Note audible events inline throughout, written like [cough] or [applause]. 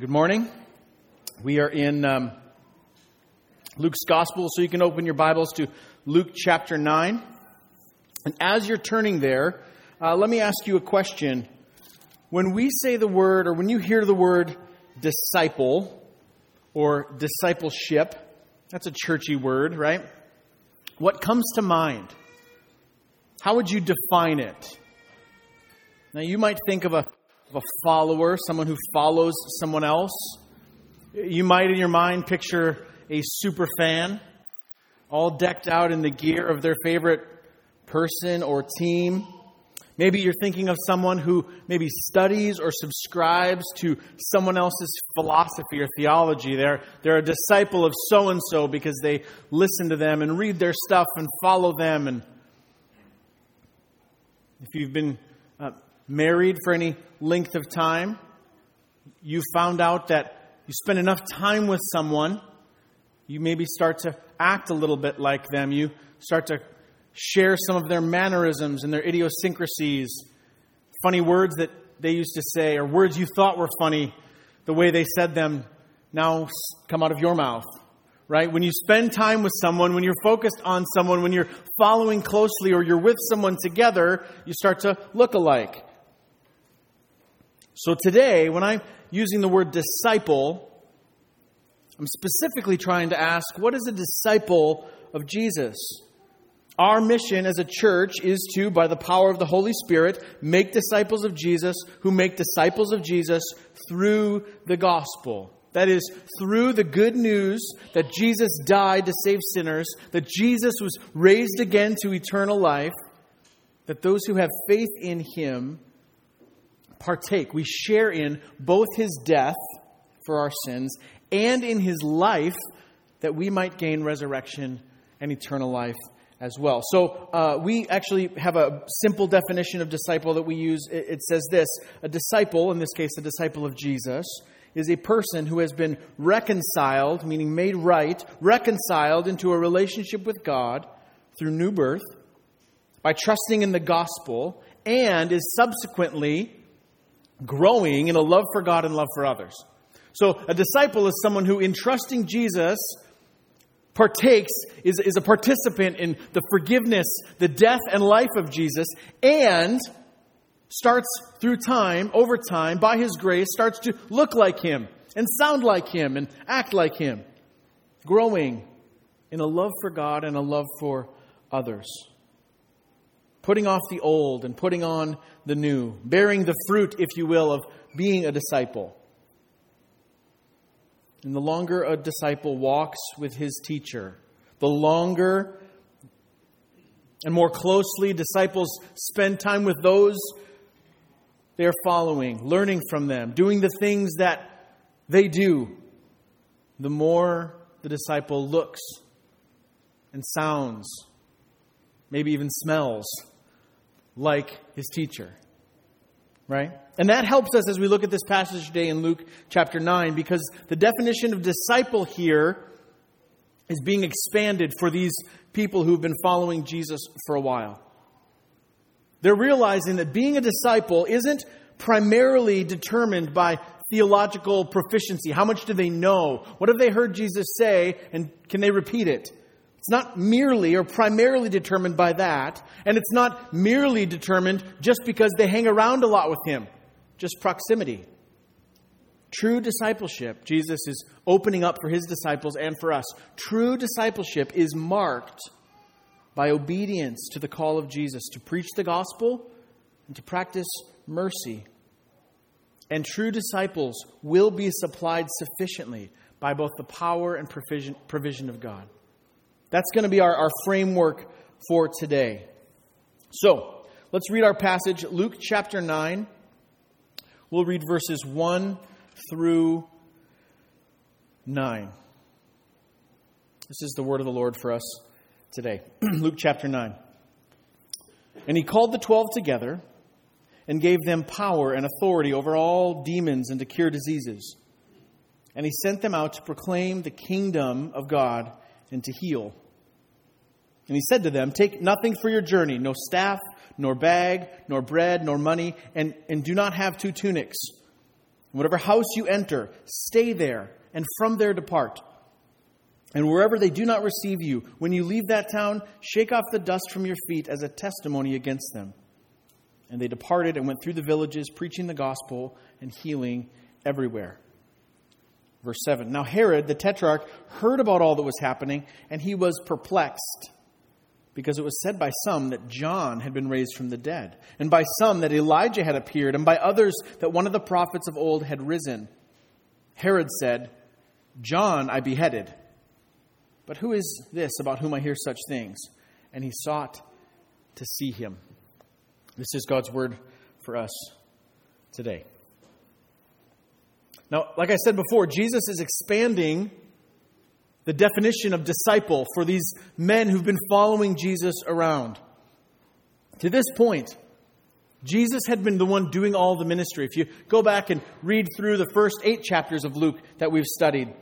Good morning. We are in um, Luke's Gospel, so you can open your Bibles to Luke chapter 9. And as you're turning there, uh, let me ask you a question. When we say the word, or when you hear the word disciple or discipleship, that's a churchy word, right? What comes to mind? How would you define it? Now, you might think of a of a follower, someone who follows someone else. You might, in your mind, picture a super fan, all decked out in the gear of their favorite person or team. Maybe you're thinking of someone who maybe studies or subscribes to someone else's philosophy or theology. They're, they're a disciple of so and so because they listen to them and read their stuff and follow them. And if you've been uh, married for any length of time, you found out that you spend enough time with someone, you maybe start to act a little bit like them. You start to share some of their mannerisms and their idiosyncrasies, funny words that they used to say, or words you thought were funny, the way they said them now come out of your mouth. Right? When you spend time with someone, when you're focused on someone, when you're following closely or you're with someone together, you start to look alike. So today, when I'm using the word disciple, I'm specifically trying to ask what is a disciple of Jesus? Our mission as a church is to, by the power of the Holy Spirit, make disciples of Jesus who make disciples of Jesus through the gospel. That is, through the good news that Jesus died to save sinners, that Jesus was raised again to eternal life, that those who have faith in him partake, we share in both his death for our sins and in his life that we might gain resurrection and eternal life as well. So uh, we actually have a simple definition of disciple that we use. It, it says this A disciple, in this case, a disciple of Jesus, is a person who has been reconciled, meaning made right, reconciled into a relationship with God through new birth by trusting in the gospel and is subsequently growing in a love for God and love for others. So, a disciple is someone who, in trusting Jesus, partakes, is, is a participant in the forgiveness, the death, and life of Jesus, and starts through time, over time, by His grace, starts to look like Him, and sound like Him, and act like Him, growing in a love for God and a love for others putting off the old and putting on the new, bearing the fruit, if you will, of being a disciple. And the longer a disciple walks with his teacher, the longer and more closely disciples spend time with those they are following, learning from them, doing the things that they do, the more the disciple looks and sounds, maybe even smells like his teacher. Right? And that helps us as we look at this passage today in Luke chapter 9 because the definition of disciple here is being expanded for these people who've been following Jesus for a while. They're realizing that being a disciple isn't primarily determined by theological proficiency. How much do they know? What have they heard Jesus say, and can they repeat it? It's not merely or primarily determined by that, and it's not merely determined just because they hang around a lot with him, just proximity. True discipleship, Jesus is opening up for his disciples and for us. True discipleship is marked by obedience to the call of Jesus to preach the gospel and to practice mercy. And true disciples will be supplied sufficiently by both the power and provision, of God. That's going to be our, our framework for today. So, let's read our passage, Luke chapter 9. We'll read verses 1 through 9. This is the word of the Lord for us today. [clears throat] Luke chapter 9. And he called the twelve together and gave them power and authority over all demons and to cure diseases. And he sent them out to proclaim the kingdom of God and to heal. And he said to them, Take nothing for your journey, no staff, nor bag, nor bread, nor money, and, and do not have two tunics. Whatever house you enter, stay there, and from there depart. And wherever they do not receive you, when you leave that town, shake off the dust from your feet as a testimony against them. And they departed and went through the villages, preaching the gospel and healing everywhere. Verse 7 Now Herod the tetrarch heard about all that was happening, and he was perplexed, because it was said by some that John had been raised from the dead, and by some that Elijah had appeared, and by others that one of the prophets of old had risen. Herod said, John I beheaded but who is this about whom I hear such things? And he sought to see him. This is God's word for us today. Now, like I said before, Jesus is expanding the definition of disciple for these men who've been following Jesus around. To this point, Jesus had been the one doing all the ministry. If you go back and read through the first eight chapters of Luke that we've studied,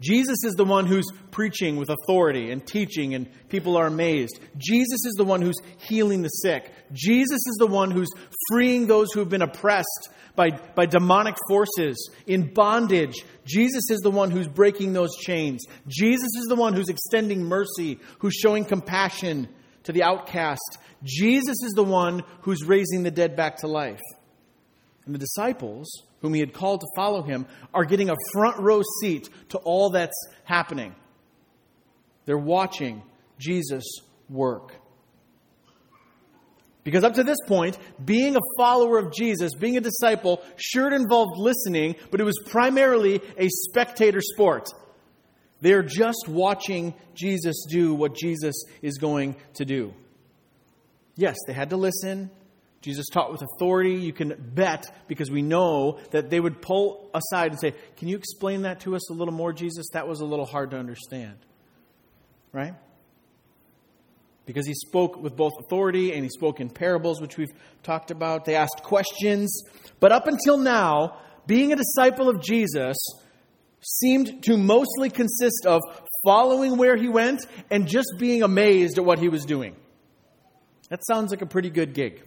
Jesus is the one who's preaching with authority and teaching, and people are amazed. Jesus is the one who's healing the sick. Jesus is the one who's freeing those who have been oppressed by, by demonic forces in bondage. Jesus is the one who's breaking those chains. Jesus is the one who's extending mercy, who's showing compassion to the outcast. Jesus is the one who's raising the dead back to life. And the disciples whom he had called to follow him, are getting a front row seat to all that's happening. They're watching Jesus work. Because up to this point, being a follower of Jesus, being a disciple, sure involved listening, but it was primarily a spectator sport. They're just watching Jesus do what Jesus is going to do. Yes, they had to listen, Jesus taught with authority. You can bet because we know that they would pull aside and say, Can you explain that to us a little more, Jesus? That was a little hard to understand. Right? Because he spoke with both authority and he spoke in parables, which we've talked about. They asked questions. But up until now, being a disciple of Jesus seemed to mostly consist of following where he went and just being amazed at what he was doing. That sounds like a pretty good gig.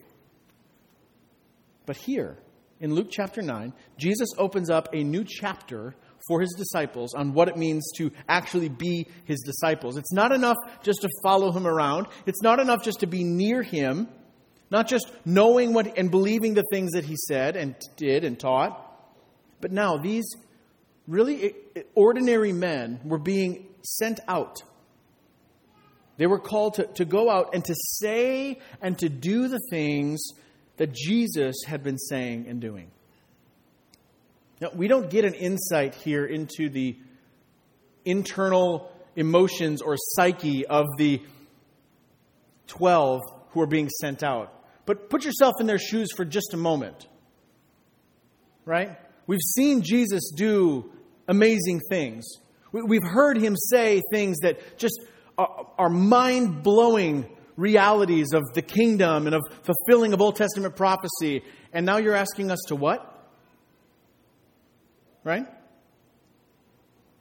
But here, in Luke chapter 9, Jesus opens up a new chapter for his disciples on what it means to actually be his disciples. It's not enough just to follow him around, it's not enough just to be near him, not just knowing what and believing the things that he said and did and taught. But now, these really ordinary men were being sent out. They were called to, to go out and to say and to do the things that Jesus had been saying and doing. Now, we don't get an insight here into the internal emotions or psyche of the 12 who are being sent out. But put yourself in their shoes for just a moment. Right? We've seen Jesus do amazing things. We've heard him say things that just are mind blowing realities of the kingdom and of fulfilling of Old Testament prophecy. And now you're asking us to what? Right?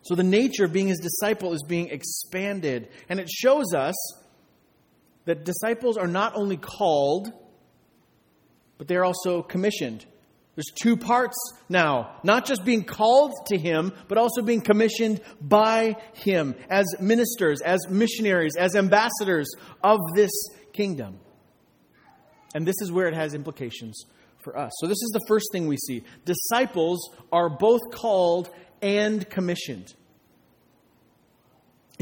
So the nature of being his disciple is being expanded. And it shows us that disciples are not only called, but they're also commissioned. There's two parts now, not just being called to Him, but also being commissioned by Him as ministers, as missionaries, as ambassadors of this kingdom. And this is where it has implications for us. So, this is the first thing we see. Disciples are both called and commissioned.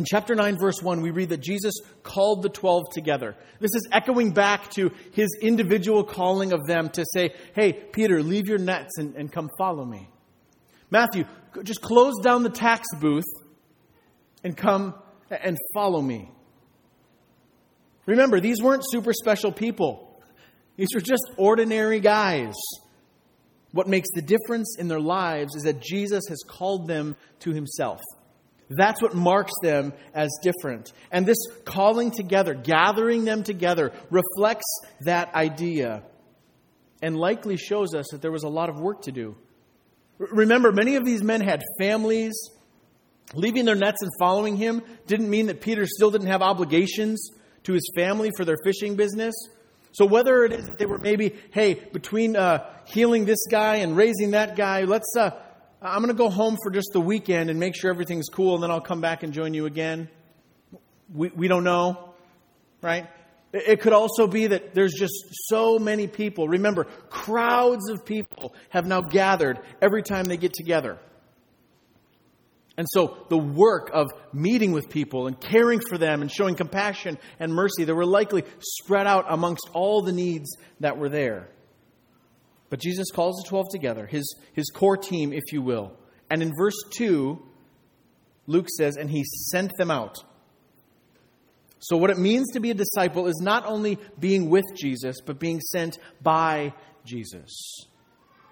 In chapter 9, verse 1, we read that Jesus called the 12 together. This is echoing back to his individual calling of them to say, Hey, Peter, leave your nets and, and come follow me. Matthew, just close down the tax booth and come and follow me. Remember, these weren't super special people, these were just ordinary guys. What makes the difference in their lives is that Jesus has called them to himself. That's what marks them as different. And this calling together, gathering them together, reflects that idea and likely shows us that there was a lot of work to do. Remember, many of these men had families. Leaving their nets and following him didn't mean that Peter still didn't have obligations to his family for their fishing business. So whether it is that they were maybe, hey, between uh, healing this guy and raising that guy, let's, uh, I'm going to go home for just the weekend and make sure everything's cool, and then I'll come back and join you again. We, we don't know, right? It could also be that there's just so many people. Remember, crowds of people have now gathered every time they get together. And so the work of meeting with people and caring for them and showing compassion and mercy, they were likely spread out amongst all the needs that were there. But Jesus calls the 12 together, his, his core team, if you will. And in verse 2, Luke says, and he sent them out. So, what it means to be a disciple is not only being with Jesus, but being sent by Jesus.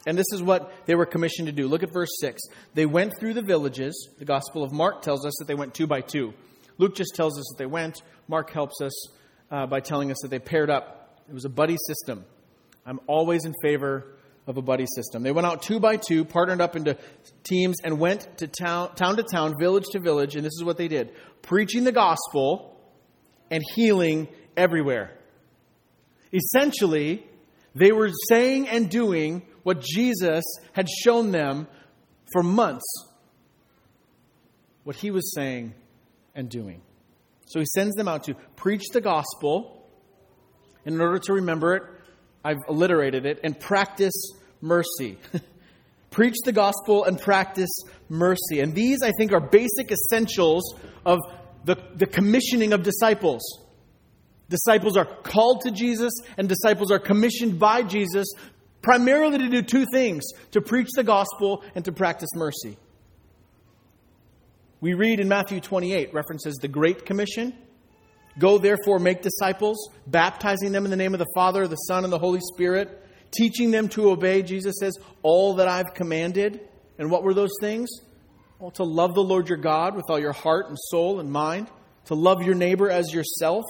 And this is what they were commissioned to do. Look at verse 6. They went through the villages. The Gospel of Mark tells us that they went two by two. Luke just tells us that they went. Mark helps us uh, by telling us that they paired up. It was a buddy system. I'm always in favor of a buddy system. They went out two by two, partnered up into teams, and went to town, town to town, village to village, and this is what they did preaching the gospel and healing everywhere. Essentially, they were saying and doing what Jesus had shown them for months, what he was saying and doing. So he sends them out to preach the gospel. In order to remember it, I've alliterated it, and practice mercy. [laughs] preach the gospel and practice mercy. And these, I think, are basic essentials of the, the commissioning of disciples. Disciples are called to Jesus, and disciples are commissioned by Jesus primarily to do two things to preach the gospel and to practice mercy. We read in Matthew 28 references the Great Commission. Go therefore, make disciples, baptizing them in the name of the Father, the Son, and the Holy Spirit, teaching them to obey, Jesus says, all that I've commanded. And what were those things? Well, to love the Lord your God with all your heart and soul and mind, to love your neighbor as yourself,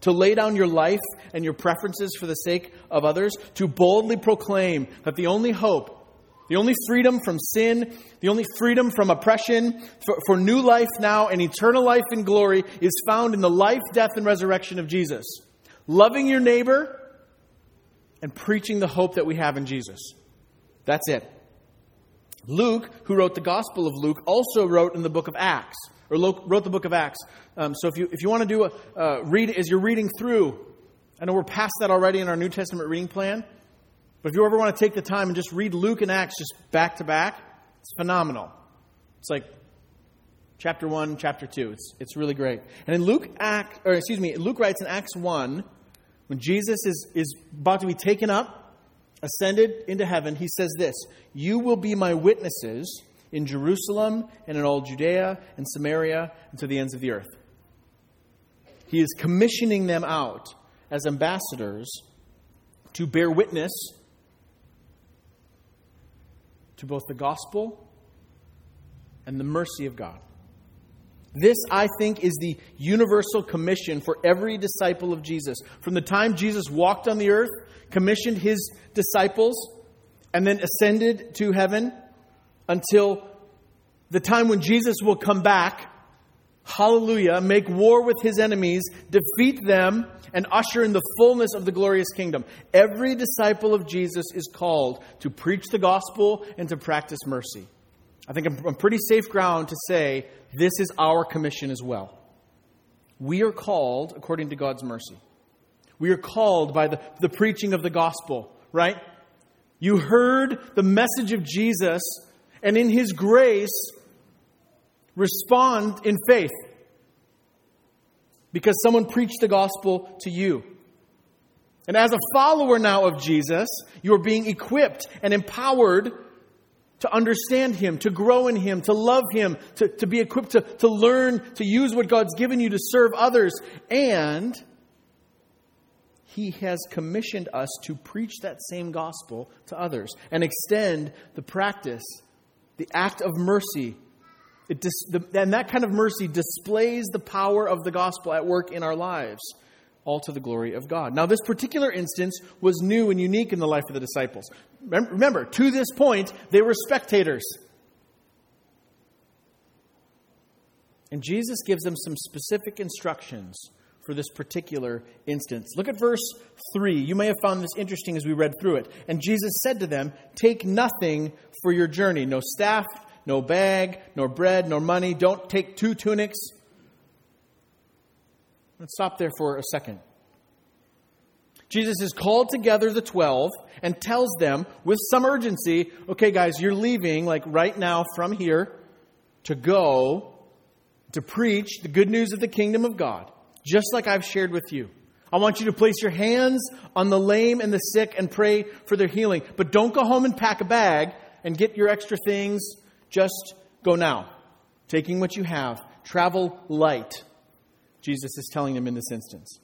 to lay down your life and your preferences for the sake of others, to boldly proclaim that the only hope, the only freedom from sin, the only freedom from oppression, for, for new life now and eternal life in glory is found in the life, death, and resurrection of Jesus. Loving your neighbor and preaching the hope that we have in Jesus. That's it. Luke, who wrote the Gospel of Luke, also wrote in the book of Acts, or wrote the book of Acts. Um, so if you, if you want to do a uh, read as you're reading through, I know we're past that already in our New Testament reading plan, but if you ever want to take the time and just read Luke and Acts just back to back, it's phenomenal. It's like chapter 1, chapter 2. It's, it's really great. And in Luke, Act, or excuse me, Luke writes in Acts 1, when Jesus is, is about to be taken up, ascended into heaven, he says this You will be my witnesses in Jerusalem and in all Judea and Samaria and to the ends of the earth. He is commissioning them out as ambassadors to bear witness to both the gospel and the mercy of God. This, I think, is the universal commission for every disciple of Jesus. From the time Jesus walked on the earth commissioned his disciples, and then ascended to heaven until the time when Jesus will come back. Hallelujah. Make war with his enemies, defeat them, and usher in the fullness of the glorious kingdom. Every disciple of Jesus is called to preach the gospel and to practice mercy. I think I'm pretty safe ground to say this is our commission as well. We are called according to God's mercy. We are called by the, the preaching of the gospel, right? You heard the message of Jesus, and in his grace, respond in faith because someone preached the gospel to you. And as a follower now of Jesus, you are being equipped and empowered to understand Him, to grow in Him, to love Him, to, to be equipped to, to learn to use what God's given you to serve others, and he has commissioned us to preach that same gospel to others and extend the practice, the act of mercy. Dis, the, and that kind of mercy displays the power of the gospel at work in our lives, all to the glory of God. Now, this particular instance was new and unique in the life of the disciples. Remember, to this point, they were spectators. And Jesus gives them some specific instructions for this particular instance. Look at verse 3. You may have found this interesting as we read through it. And Jesus said to them, Take nothing for your journey no staff, no bag, nor bread, nor money. Don't take two tunics. Let's stop there for a second. Jesus has called together the 12 and tells them with some urgency okay, guys, you're leaving like right now from here to go to preach the good news of the kingdom of God, just like I've shared with you. I want you to place your hands on the lame and the sick and pray for their healing. But don't go home and pack a bag and get your extra things. Just go now, taking what you have. Travel light, Jesus is telling them in this instance.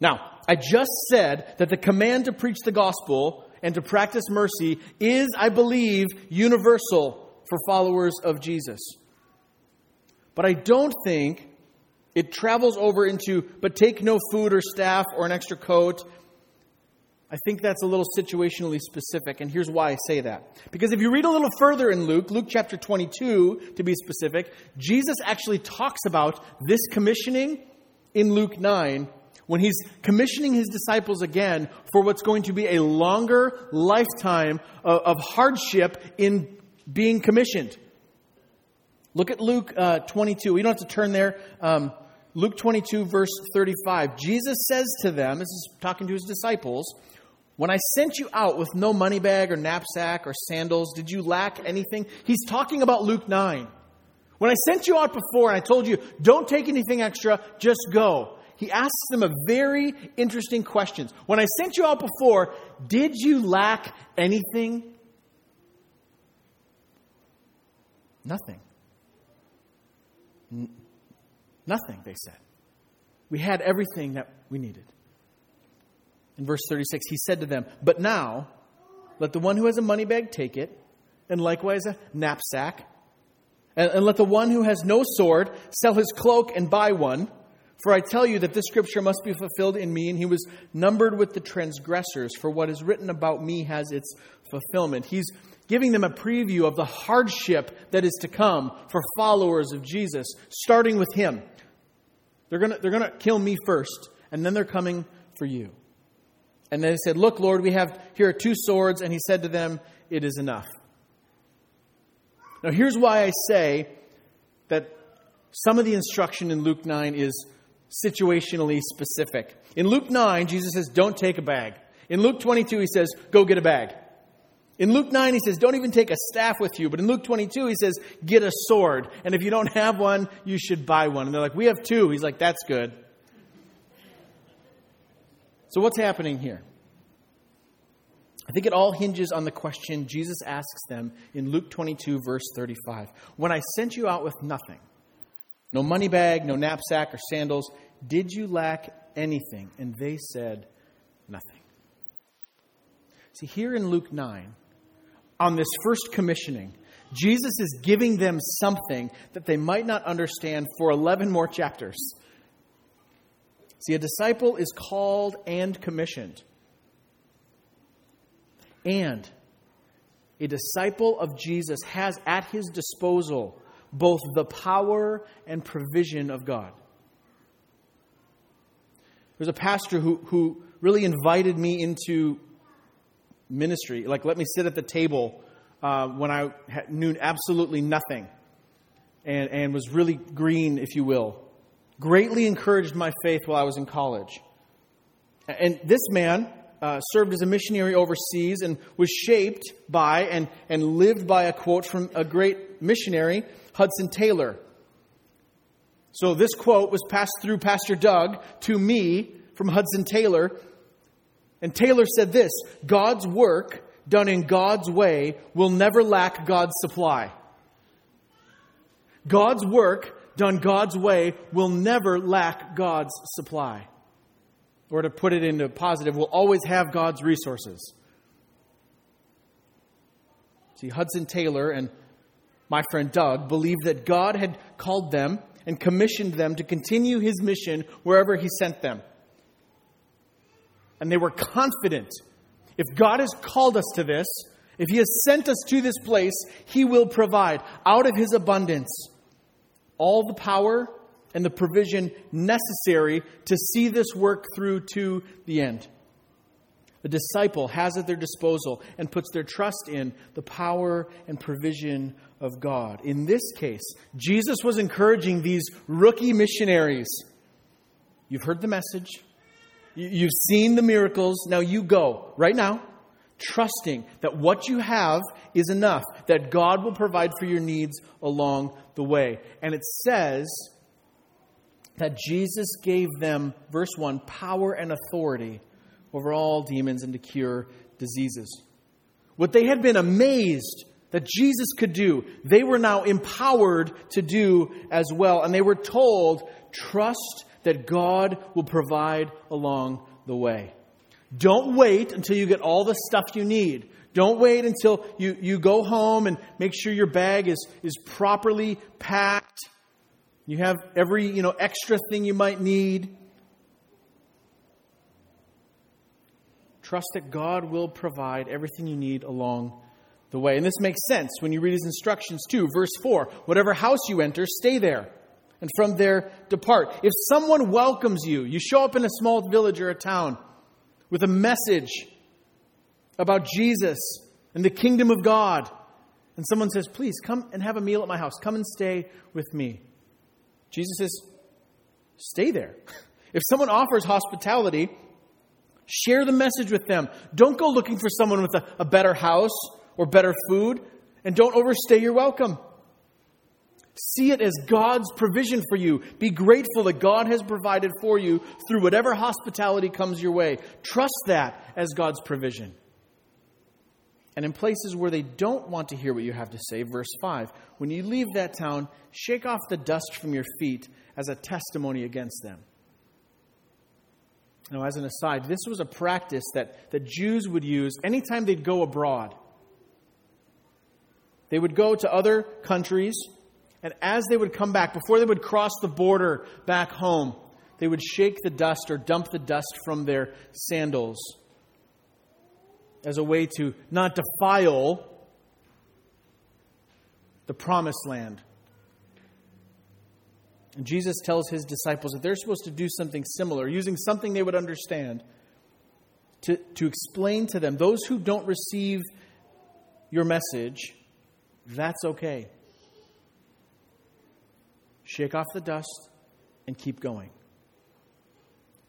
Now, I just said that the command to preach the gospel and to practice mercy is, I believe, universal for followers of Jesus. But I don't think it travels over into, but take no food or staff or an extra coat. I think that's a little situationally specific, and here's why I say that. Because if you read a little further in Luke, Luke chapter 22 to be specific, Jesus actually talks about this commissioning in Luke 9 when he's commissioning his disciples again for what's going to be a longer lifetime of, hardship in being commissioned. Look at Luke uh, 22. We don't have to turn there. Um, Luke 22, verse 35. Jesus says to them, this is talking to his disciples, When I sent you out with no money bag or knapsack or sandals, did you lack anything? He's talking about Luke 9. When I sent you out before and I told you, don't take anything extra, just go he asks them a very interesting question. When I sent you out before, did you lack anything? Nothing. N- nothing, they said. We had everything that we needed. In verse 36, he said to them, But now, let the one who has a money bag take it, and likewise a knapsack, and, and let the one who has no sword sell his cloak and buy one for I tell you that this scripture must be fulfilled in me, and he was numbered with the transgressors, for what is written about me has its fulfillment. He's giving them a preview of the hardship that is to come for followers of Jesus, starting with him. They're going to they're going to kill me first, and then they're coming for you. And then he said, Look, Lord, we have here are two swords, and he said to them, It is enough. Now, here's why I say that some of the instruction in Luke 9 is situationally specific. In Luke 9, Jesus says, Don't take a bag. In Luke 22, he says, Go get a bag. In Luke 9, he says, Don't even take a staff with you. But in Luke 22, he says, Get a sword. And if you don't have one, you should buy one. And they're like, We have two. He's like, That's good. So, what's happening here? I think it all hinges on the question Jesus asks them in Luke 22, verse 35. When I sent you out with nothing, no money bag, no knapsack or sandals. Did you lack anything? And they said, Nothing. See, here in Luke 9, on this first commissioning, Jesus is giving them something that they might not understand for 11 more chapters. See, a disciple is called and commissioned. And a disciple of Jesus has at his disposal both the power and provision of God. There's a pastor who, who really invited me into ministry. Like, let me sit at the table uh, when I knew absolutely nothing and, and was really green, if you will. Greatly encouraged my faith while I was in college. And this man uh, served as a missionary overseas and was shaped by and, and lived by a quote from a great missionary Hudson Taylor. So this quote was passed through Pastor Doug to me from Hudson Taylor. And Taylor said this God's work done in God's way will never lack God's supply. God's work done God's way will never lack God's supply. Or to put it into positive, will always have God's resources. See, Hudson Taylor and my friend Doug, believed that God had called them and commissioned them to continue his mission wherever he sent them. And they were confident if God has called us to this, if he has sent us to this place, he will provide out of his abundance all the power and the provision necessary to see this work through to the end. A disciple has at their disposal and puts their trust in the power and provision of God. In this case, Jesus was encouraging these rookie missionaries. You've heard the message, you've seen the miracles. Now you go right now, trusting that what you have is enough, that God will provide for your needs along the way. And it says that Jesus gave them, verse 1, power and authority over all demons and to cure diseases. What they had been amazed that Jesus could do, they were now empowered to do as well. And they were told, trust that God will provide along the way. Don't wait until you get all the stuff you need. Don't wait until you, you go home and make sure your bag is, is properly packed. You have every you know, extra thing you might need. Trust that God will provide everything you need along the way. And this makes sense when you read his instructions too. Verse 4 Whatever house you enter, stay there, and from there depart. If someone welcomes you, you show up in a small village or a town with a message about Jesus and the kingdom of God, and someone says, Please come and have a meal at my house, come and stay with me. Jesus says, Stay there. [laughs] If someone offers hospitality, Share the message with them. Don't go looking for someone with a, a better house or better food, and don't overstay your welcome. See it as God's provision for you. Be grateful that God has provided for you through whatever hospitality comes your way. Trust that as God's provision. And in places where they don't want to hear what you have to say, verse 5, when you leave that town, shake off the dust from your feet as a testimony against them. Now, as an aside, this was a practice that, that Jews would use anytime they'd go abroad. They would go to other countries, and as they would come back, before they would cross the border back home, they would shake the dust or dump the dust from their sandals as a way to not defile the promised land and Jesus tells his disciples that they're supposed to do something similar, using something they would understand, to, to explain to them, those who don't receive your message, that's okay. Shake off the dust and keep going.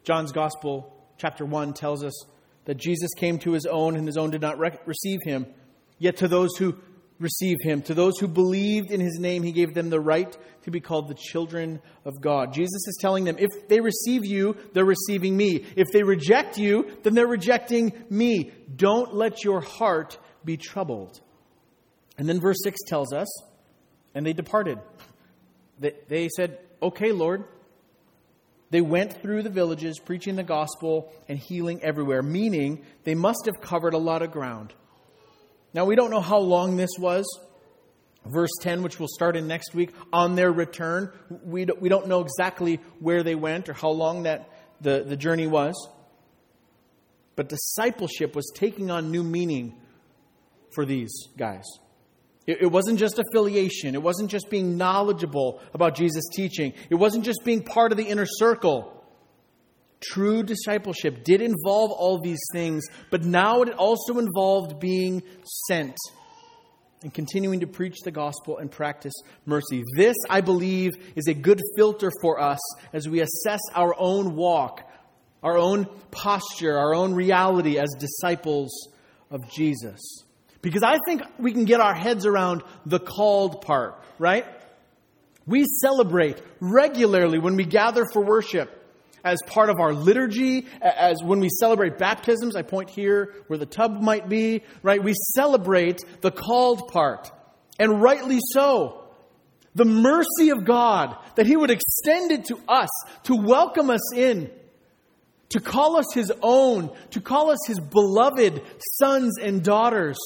John's Gospel, chapter 1, tells us that Jesus came to his own, and his own did not receive him. Yet to those who receive him. To those who believed in his name, he gave them the right to be called the children of God. Jesus is telling them if they receive you, they're receiving me. If they reject you, then they're rejecting me. Don't let your heart be troubled. And then verse 6 tells us, and they departed. They said, Okay, Lord. They went through the villages preaching the gospel and healing everywhere, meaning they must have covered a lot of ground. Now, we don't know how long this was. Verse 10, which we'll start in next week, on their return. We don't, know exactly where they went or how long that the, the journey was. But discipleship was taking on new meaning for these guys. It, wasn't just affiliation, it wasn't just being knowledgeable about Jesus' teaching, it wasn't just being part of the inner circle. True discipleship did involve all these things, but now it also involved being sent and continuing to preach the gospel and practice mercy. This, I believe, is a good filter for us as we assess our own walk, our own posture, our own reality as disciples of Jesus. Because I think we can get our heads around the called part, right? We celebrate regularly when we gather for worship as part of our liturgy, as when we celebrate baptisms. I point here where the tub might be, right? We celebrate the called part, and rightly so. The mercy of God, that He would extend it to us, to welcome us in, to call us His own, to call us His beloved sons and daughters.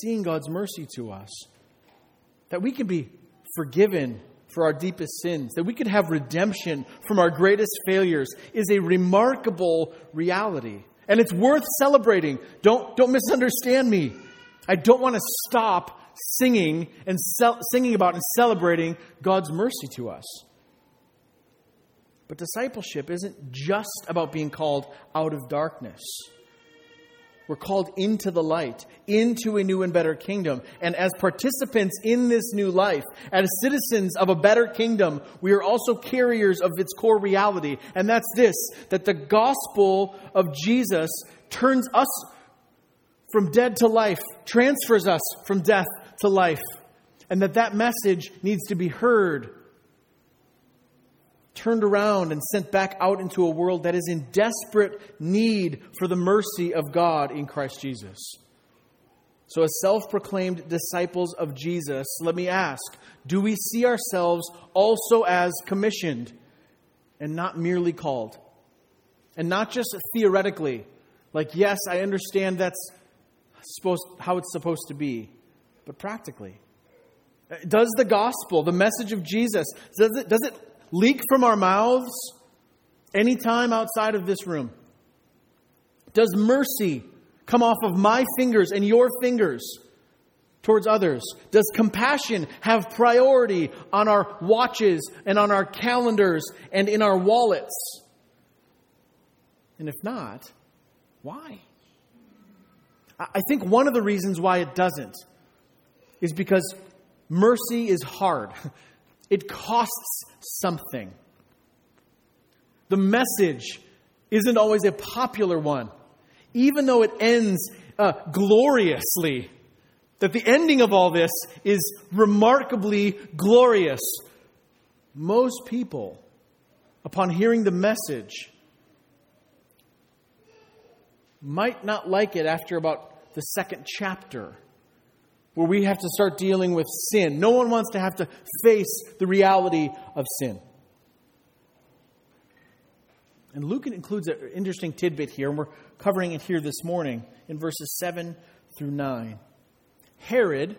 Seeing God's mercy to us, that we can be forgiven for our deepest sins, that we could have redemption from our greatest failures, is a remarkable reality. And it's worth celebrating. Don't, don't misunderstand me. I don't want to stop singing and singing about and celebrating God's mercy to us. But discipleship isn't just about being called out of darkness. We're called into the light, into a new and better kingdom. And as participants in this new life, as citizens of a better kingdom, we are also carriers of its core reality. And that's this that the gospel of Jesus turns us from dead to life, transfers us from death to life. And that that message needs to be heard turned around and sent back out into a world that is in desperate need for the mercy of God in Christ Jesus. So, as self proclaimed disciples of Jesus, let me ask do we see ourselves also as commissioned and not merely called? And not just theoretically, like, yes, I understand that's supposed, how it's supposed to be, but practically. Does the gospel, the message of Jesus, does it, does it leak from our mouths anytime outside of this room? Does mercy come off of my fingers and your fingers towards others? Does compassion have priority on our watches and on our calendars and in our wallets? And if not, why? I think one of the reasons why it doesn't is because mercy is hard. [laughs] It costs something. The message isn't always a popular one, even though it ends uh, gloriously. That the ending of all this is remarkably glorious. Most people, upon hearing the message, might not like it after about the second chapter where we have to start dealing with sin. No one wants to have to face the reality of sin. And Luke includes an interesting tidbit here, and we're covering it here this morning in verses 7 through 9. Herod,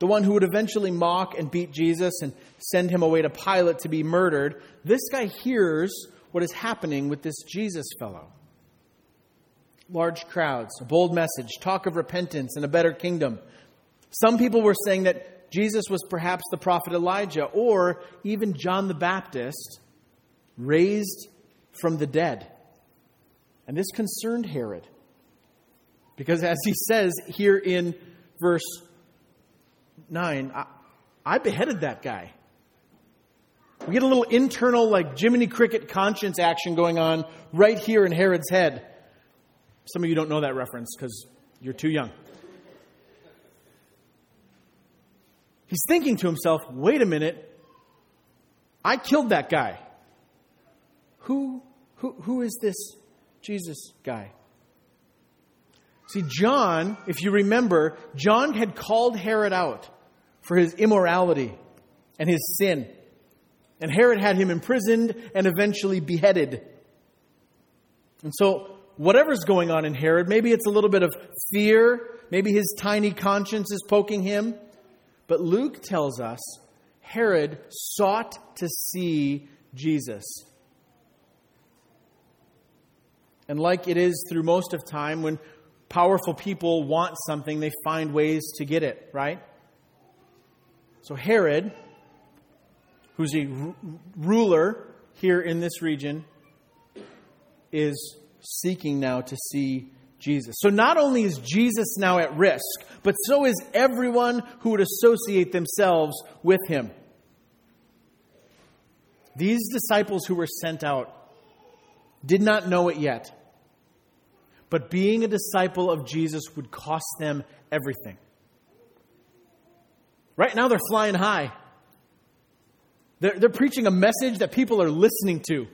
the one who would eventually mock and beat Jesus and send him away to Pilate to be murdered, this guy hears what is happening with this Jesus fellow. Large crowds, a bold message, talk of repentance and a better kingdom. Some people were saying that Jesus was perhaps the prophet Elijah or even John the Baptist raised from the dead. And this concerned Herod. Because as he says here in verse 9, I, I beheaded that guy. We get a little internal, like Jiminy Cricket conscience action going on right here in Herod's head. Some of you don't know that reference because you're too young. He's thinking to himself, wait a minute, I killed that guy. Who, who, who is this Jesus guy? See, John, if you remember, John had called Herod out for his immorality and his sin. And Herod had him imprisoned and eventually beheaded. And so, whatever's going on in Herod, maybe it's a little bit of fear, maybe his tiny conscience is poking him. But Luke tells us Herod sought to see Jesus. And like it is through most of time, when powerful people want something, they find ways to get it, right? So Herod, who's a r- ruler here in this region, is seeking now to see Jesus. So not only is Jesus now at risk, but so is everyone who would associate themselves with him. These disciples who were sent out did not know it yet. But being a disciple of Jesus would cost them everything. Right now, they're flying high. They're, they're preaching a message that people are listening to.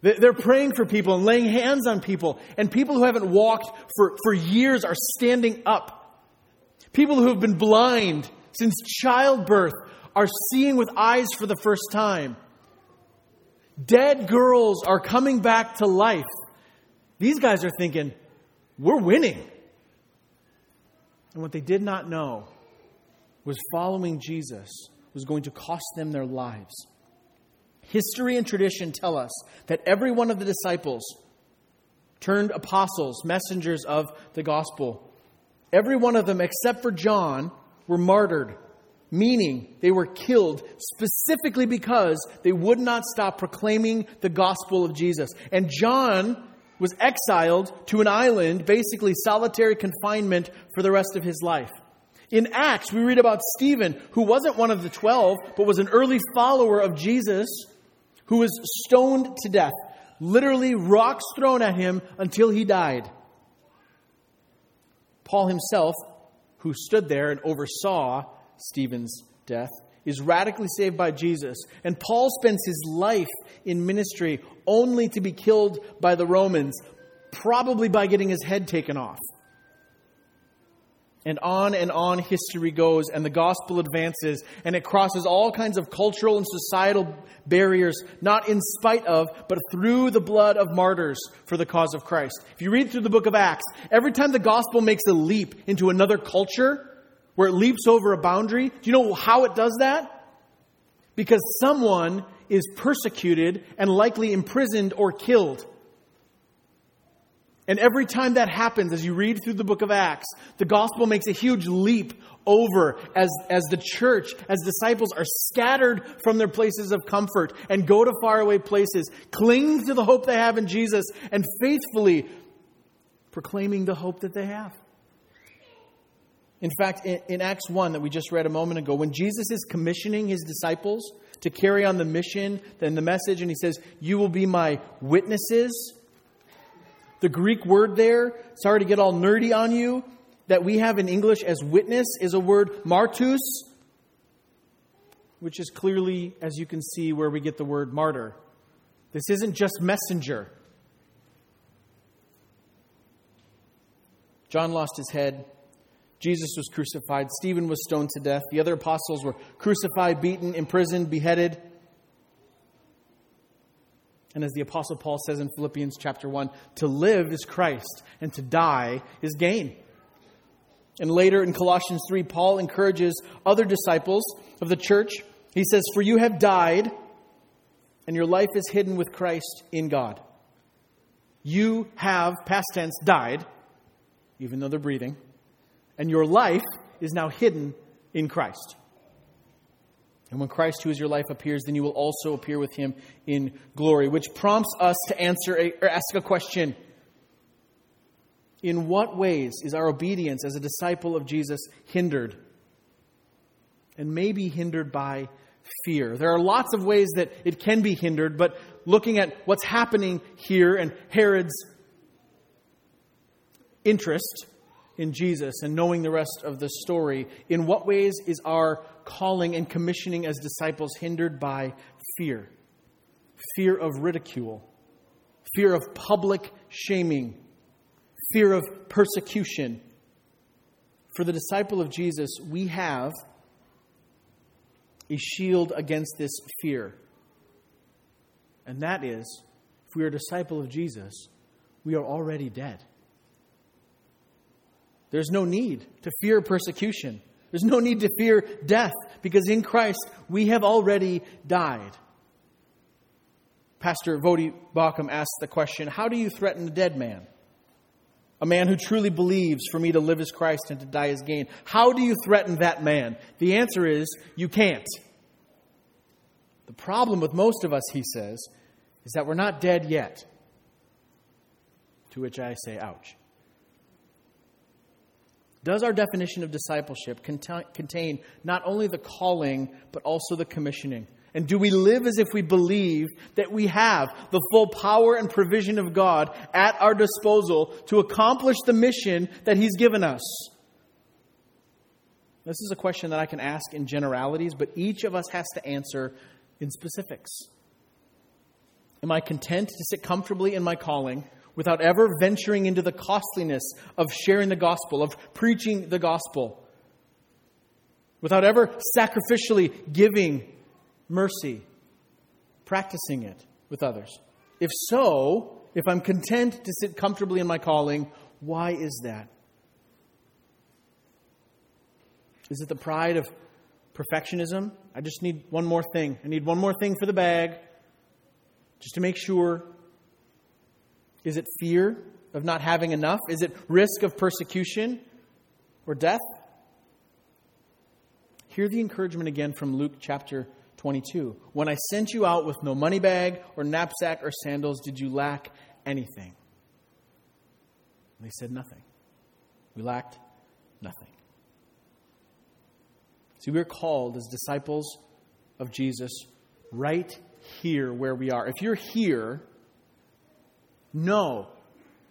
They're praying for people and laying hands on people. And people who haven't walked for, for years are standing up. People who have been blind since childbirth are seeing with eyes for the first time. Dead girls are coming back to life. These guys are thinking, we're winning. And what they did not know was following Jesus was going to cost them their lives. History and tradition tell us that every one of the disciples turned apostles, messengers of the gospel. Every one of them, except for John, were martyred, meaning they were killed specifically because they would not stop proclaiming the gospel of Jesus. And John was exiled to an island, basically solitary confinement for the rest of his life. In Acts, we read about Stephen, who wasn't one of the twelve, but was an early follower of Jesus, who was stoned to death. Literally, rocks thrown at him until he died. Paul himself, who stood there and oversaw Stephen's death, is radically saved by Jesus. And Paul spends his life in ministry only to be killed by the Romans, probably by getting his head taken off. And on and on history goes, and the gospel advances, and it crosses all kinds of cultural and societal barriers, not in spite of, but through the blood of martyrs for the cause of Christ. If you read through the book of Acts, every time the gospel makes a leap into another culture, where it leaps over a boundary, do you know how it does that? Because someone is persecuted and likely imprisoned or killed. And every time that happens, as you read through the book of Acts, the gospel makes a huge leap over as, as the church, as disciples are scattered from their places of comfort and go to faraway places, cling to the hope they have in Jesus, and faithfully proclaiming the hope that they have. In fact, in, in Acts 1 that we just read a moment ago, when Jesus is commissioning his disciples to carry on the mission, then the message, and he says, You will be my witnesses the Greek word there, sorry to get all nerdy on you, that we have in English as witness is a word martus, which is clearly, as you can see, where we get the word martyr. This isn't just messenger. John lost his head. Jesus was crucified. Stephen was stoned to death. The other apostles were crucified, beaten, imprisoned, beheaded. And as the apostle Paul says in Philippians chapter 1, to live is Christ and to die is gain. And later in Colossians 3, Paul encourages other disciples of the church. He says, For you have died, and your life is hidden with Christ in God. You have, past tense, died, even though they're breathing, and your life is now hidden in Christ. And when Christ, who is your life, appears, then you will also appear with him in glory, which prompts us to answer a, or ask a question. In what ways is our obedience as a disciple of Jesus hindered? And maybe hindered by fear. There are lots of ways that it can be hindered, but looking at what's happening here and Herod's interest in Jesus and knowing the rest of the story, in what ways is our calling and commissioning as disciples hindered by fear? Fear of ridicule, fear of public shaming, fear of persecution. For the disciple of Jesus, we have a shield against this fear. And that is, if we are a disciple of Jesus, we are already dead. There's no need to fear persecution. There's no need to fear death because in Christ we have already died. Pastor Voddie Baucham asked the question How do you threaten a dead man? A man who truly believes for me to live as Christ and to die as gain. How do you threaten that man? The answer is you can't. The problem with most of us, he says, is that we're not dead yet. To which I say, ouch. Does our definition of discipleship contain not only the calling, but also the commissioning? And do we live as if we believe that we have the full power and provision of God at our disposal to accomplish the mission that He's given us? This is a question that I can ask in generalities, but each of us has to answer in specifics. Am I content to sit comfortably in my calling? Without ever venturing into the costliness of sharing the gospel, of preaching the gospel, without ever sacrificially giving mercy, practicing it with others? If so, if I'm content to sit comfortably in my calling, why is that? Is it the pride of perfectionism? I just need one more thing. I need one more thing for the bag, just to make sure is it fear of not having enough? Is it risk of persecution or death? Hear the encouragement again from Luke chapter 22. When I sent you out with no money bag or knapsack or sandals, did you lack anything? And they said nothing. We lacked nothing. See, we're called as disciples of Jesus right here where we are. If you're here, know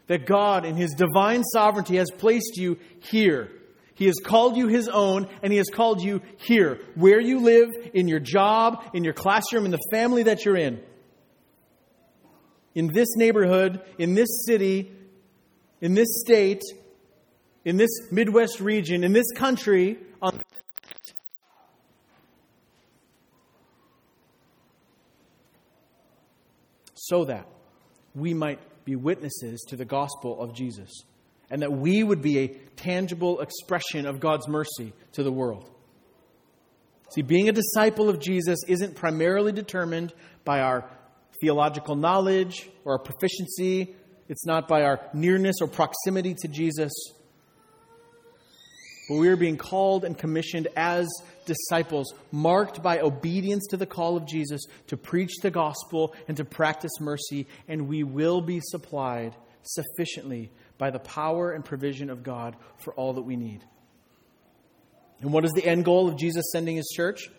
that God, in His divine sovereignty, has placed you here. He has called you His own, and He has called you here, where you live, in your job, in your classroom, in the family that you're in. In this neighborhood, in this city, in this state, in this Midwest region, in this country, on so that we might be witnesses to the gospel of Jesus and that we would be a tangible expression of God's mercy to the world. See, being a disciple of Jesus isn't primarily determined by our theological knowledge or our proficiency. It's not by our nearness or proximity to Jesus. But we are being called and commissioned as disciples, marked by obedience to the call of Jesus to preach the gospel and to practice mercy, and we will be supplied sufficiently by the power and provision of God for all that we need. And what is the end goal of Jesus sending his church?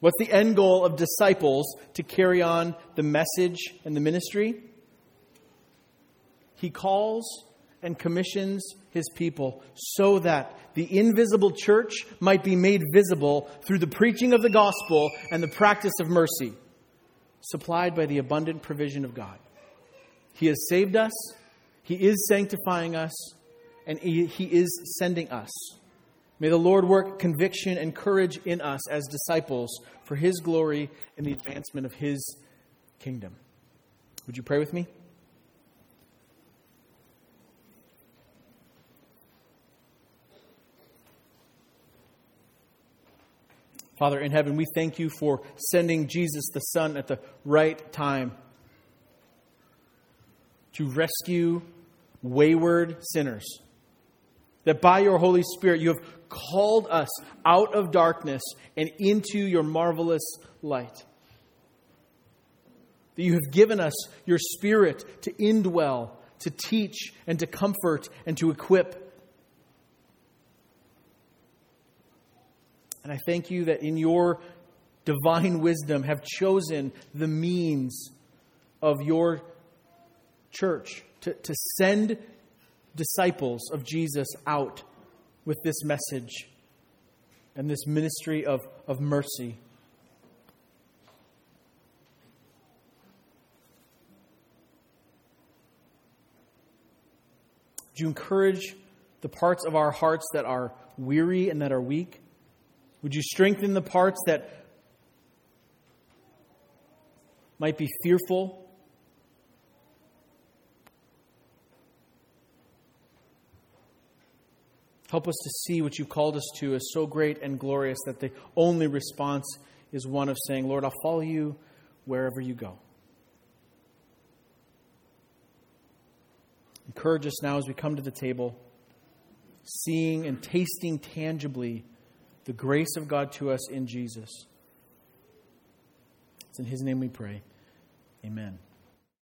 What's the end goal of disciples to carry on the message and the ministry? He calls and commissions his people so that the invisible church might be made visible through the preaching of the gospel and the practice of mercy, supplied by the abundant provision of God. He has saved us, He is sanctifying us, and He, is sending us. May the Lord work conviction and courage in us as disciples for His glory and the advancement of His kingdom. Would you pray with me? Father in heaven, we thank you for sending Jesus the Son at the right time to rescue wayward sinners. That by your Holy Spirit you have called us out of darkness and into your marvelous light. That you have given us your Spirit to indwell, to teach, and to comfort, and to equip And I thank you that in your divine wisdom have chosen the means of your church to, to send disciples of Jesus out with this message and this ministry of, of mercy. Do you encourage the parts of our hearts that are weary and that are weak? Would you strengthen the parts that might be fearful? Help us to see what you've called us to as so great and glorious that the only response is one of saying, Lord, I'll follow you wherever you go. Encourage us now as we come to the table, seeing and tasting tangibly the grace of God to us in Jesus. It's in His name we pray. Amen.